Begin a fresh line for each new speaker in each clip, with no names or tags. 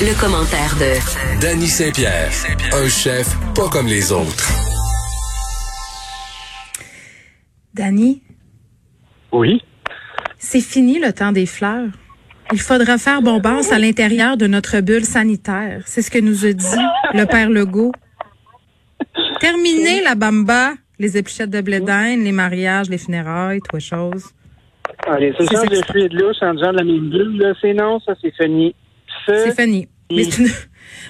Le, commentaire de
Danny Saint-Pierre, un chef pas comme les autres.
Danny?
Oui.
C'est fini le temps des fleurs. Il faudra faire bombance à l'intérieur de notre bulle sanitaire. C'est ce que nous a dit le père Legault. Terminez la bamba, les épluchettes de blé les mariages, les funérailles, tout chose.
Allez, c'est ça, de fluide louche en disant de la même bulle, c'est non, ça c'est fini.
C'est fini.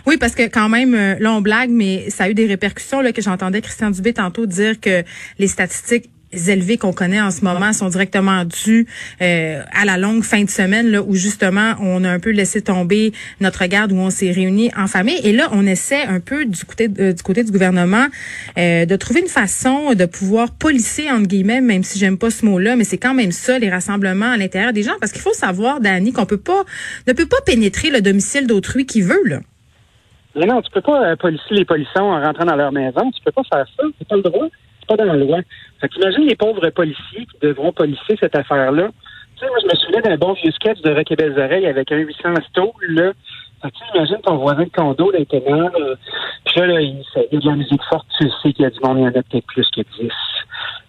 Oui, parce que quand même, euh, là, on blague, mais ça a eu des répercussions là, que j'entendais Christian Dubé tantôt dire que les statistiques élevés qu'on connaît en ce moment sont directement dus euh, à la longue fin de semaine là où justement on a un peu laissé tomber notre garde où on s'est réunis en famille et là on essaie un peu du côté euh, du côté du gouvernement euh, de trouver une façon de pouvoir policer entre guillemets même si j'aime pas ce mot-là mais c'est quand même ça les rassemblements à l'intérieur des gens parce qu'il faut savoir Dani qu'on peut pas ne peut pas pénétrer le domicile d'autrui qui veut là.
Mais non, tu peux pas policer les polissons en rentrant dans leur maison. Tu peux pas faire ça. C'est pas le droit pas dans la loi. Fait qu'imagine les pauvres policiers qui devront policier cette affaire-là. Tu sais, moi, je me souviens d'un bon vieux sketch de Rocky Oreilles avec un 800 stools, là. Fait que tu imagines ton voisin de condo là, puis là, il, y a de la musique forte, tu sais qu'il y a du monde, il y en a peut-être plus que 10.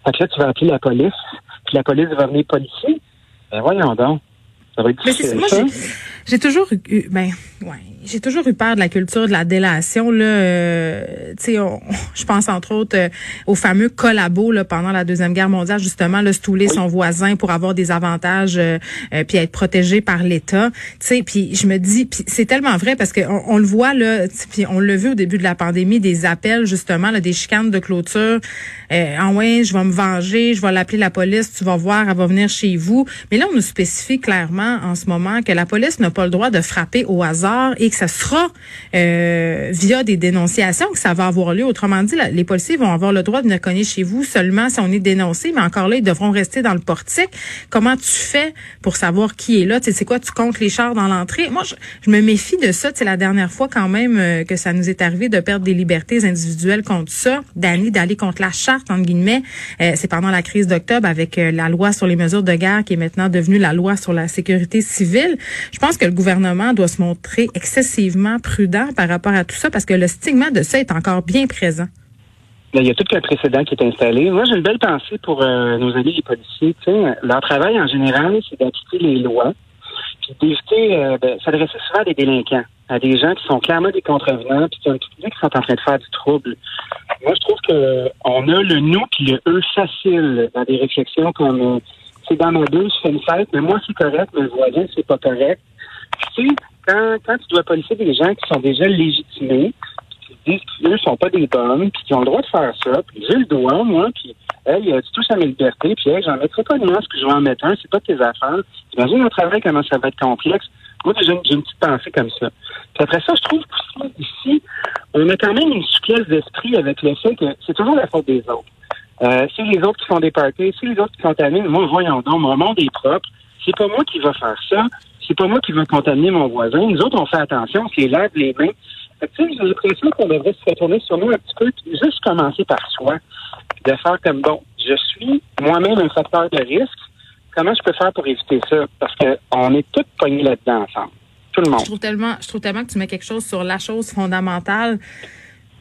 Fait que là, tu vas appeler la police, puis la police va venir policier. Ben voyons donc. Ça va être difficile,
moi, j'ai toujours eu, ben, ouais, j'ai toujours eu peur de la culture de la délation là. Euh, tu sais, je pense entre autres euh, au fameux collabo là pendant la deuxième guerre mondiale, justement, le stouler son voisin pour avoir des avantages euh, puis être protégé par l'État. Tu sais, puis je me dis, puis c'est tellement vrai parce que on, le voit là, puis on l'a vu au début de la pandémie, des appels justement, là, des chicanes de clôture. ah ouais, je vais me venger, je vais l'appeler la police, tu vas voir, elle va venir chez vous. Mais là, on nous spécifie clairement en ce moment que la police ne pas le droit de frapper au hasard et que ça sera euh, via des dénonciations que ça va avoir lieu. Autrement dit, les policiers vont avoir le droit de venir cogner chez vous seulement si on est dénoncé, mais encore là, ils devront rester dans le portique. Comment tu fais pour savoir qui est là? Tu sais, c'est quoi? Tu comptes les chars dans l'entrée? Moi, je, me méfie de ça. C'est la dernière fois quand même euh, que ça nous est arrivé de perdre des libertés individuelles contre ça, d'aller d'aller contre la charte, entre guillemets. Euh, c'est pendant la crise d'octobre avec la loi sur les mesures de guerre qui est maintenant devenue la loi sur la sécurité civile. Je pense que le gouvernement doit se montrer excessivement prudent par rapport à tout ça parce que le stigma de ça est encore bien présent.
il y a tout un précédent qui est installé. Moi, j'ai une belle pensée pour euh, nos amis les policiers. leur travail en général, c'est d'appliquer les lois, puis d'éviter, euh, ben, s'adresser souvent à des délinquants, à des gens qui sont clairement des contrevenants, puis qui, qui sont en train de faire du trouble. Moi, je trouve que on a le nous puis le eux facile dans des réflexions comme euh, c'est dans ma douche, je fais une fête, mais moi c'est correct, mais le voisin c'est pas correct. tu sais, quand, tu dois policier des gens qui sont déjà légitimés, qui disent ne sont pas des bonnes, puis qui ont le droit de faire ça, puis j'ai le droit, moi, puis hey, tu touches à mes libertés, puis hey, j'en mettrai pas de masque, puis je vais en mettre un, c'est pas tes affaires. Imagine un travail, comment ça va être complexe. Moi, j'ai une, une, petite pensée comme ça. Puis après ça, je trouve ici, on a quand même une souplesse d'esprit avec le fait que c'est toujours la faute des autres. Euh, c'est les autres qui font des parties, c'est les autres qui contaminent. Moi, voyons donc, mon monde est propre. C'est pas moi qui va faire ça. C'est pas moi qui va contaminer mon voisin. Nous autres, on fait attention, on se les lave les mains. J'ai l'impression qu'on devrait se retourner sur nous un petit peu, juste commencer par soi, de faire comme, bon, je suis moi-même un facteur de risque. Comment je peux faire pour éviter ça? Parce qu'on est tous pognés là-dedans ensemble. Tout le monde. Je
trouve tellement, je trouve tellement que tu mets quelque chose sur la chose fondamentale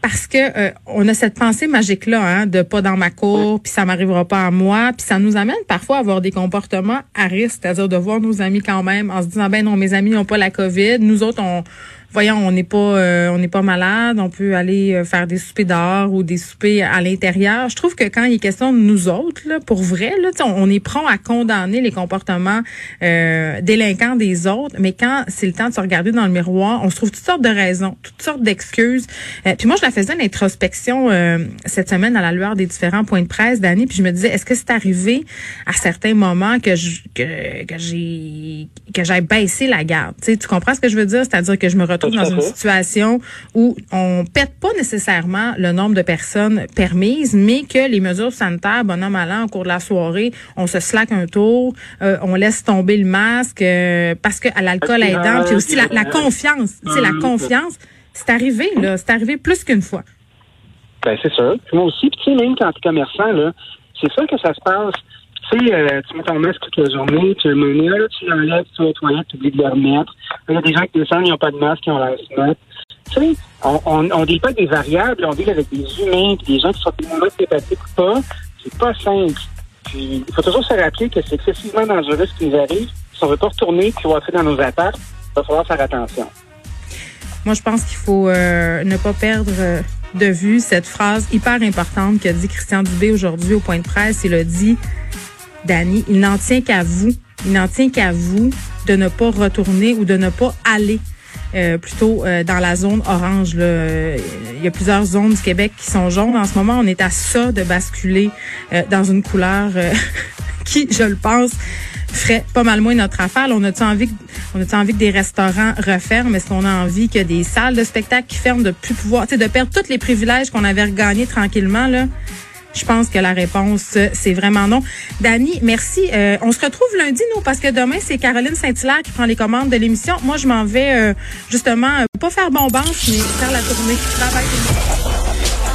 parce que euh, on a cette pensée magique là hein, de pas dans ma cour puis ça m'arrivera pas à moi puis ça nous amène parfois à avoir des comportements à risque c'est-à-dire de voir nos amis quand même en se disant ben non mes amis n'ont pas la covid nous autres on voyons, on n'est pas euh, on n'est pas malade, on peut aller euh, faire des soupers dehors ou des soupers à l'intérieur. Je trouve que quand il est question de nous autres, là, pour vrai, là, on, est prêt à condamner les comportements euh, délinquants des autres, mais quand c'est le temps de se regarder dans le miroir, on se trouve toutes sortes de raisons, toutes sortes d'excuses. puis moi, je la faisais une introspection cette semaine à la lueur des différents points de presse, Dani, puis je me disais, est-ce que c'est arrivé à certains moments que je, que, que j'ai que j'ai baissé la garde? Tu comprends ce que je veux dire? C'est-à-dire que je me retrouve dans une situation où on pète pas nécessairement le nombre de personnes permises, mais que les mesures sanitaires, bonhomme allant, au cours de la soirée, on se slack un tour, euh, on laisse tomber le masque euh, parce que à l'alcool aidant, puis aussi la, confiance. Tu sais, la confiance, c'est arrivé, là. C'est arrivé plus qu'une fois.
Ben, c'est sûr. moi aussi, puis tu sais, même quand tu es commerçant, là, c'est ça que ça se passe sais, euh, tu mets ton masque toute la journée, tu le mets là, tu l'enlèves, tu vas aux tu oublies de le remettre. Il y a des gens qui descendent, ils n'ont pas de masque, ils ont l'air smart. Tu sais, on, on dit pas des variables, on dit avec des humains, des gens qui sont sympathiques ou pas. C'est pas simple. Puis, il faut toujours se rappeler que c'est excessivement dangereux ce qui nous arrive. Si on veut pas retourner puis rentrer dans nos apparts, il va falloir faire attention.
Moi, je pense qu'il faut euh, ne pas perdre euh, de vue cette phrase hyper importante qu'a dit Christian Dubé aujourd'hui au point de presse. Il a dit, Dani, il n'en tient qu'à vous, il n'en tient qu'à vous de ne pas retourner ou de ne pas aller euh, plutôt euh, dans la zone orange. Là. Il y a plusieurs zones du Québec qui sont jaunes. En ce moment, on est à ça de basculer euh, dans une couleur qui, je le pense, ferait pas mal moins notre affaire. on a-tu envie, on a envie que des restaurants referment? Est-ce qu'on a envie que des salles de spectacle ferment de plus pouvoir, de perdre tous les privilèges qu'on avait regagnés tranquillement, là? Je pense que la réponse, c'est vraiment non. Dani, merci. Euh, on se retrouve lundi, nous, parce que demain, c'est Caroline Saint-Hilaire qui prend les commandes de l'émission. Moi, je m'en vais euh, justement, euh, pas faire bombance, mais faire la tournée. Travail.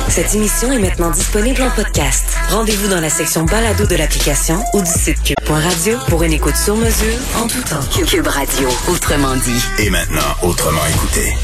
Cette émission est maintenant disponible en podcast. Rendez-vous dans la section balado de l'application ou du site cube.radio pour une écoute sur mesure en tout temps. Cube Radio, autrement dit.
Et maintenant, autrement écouté.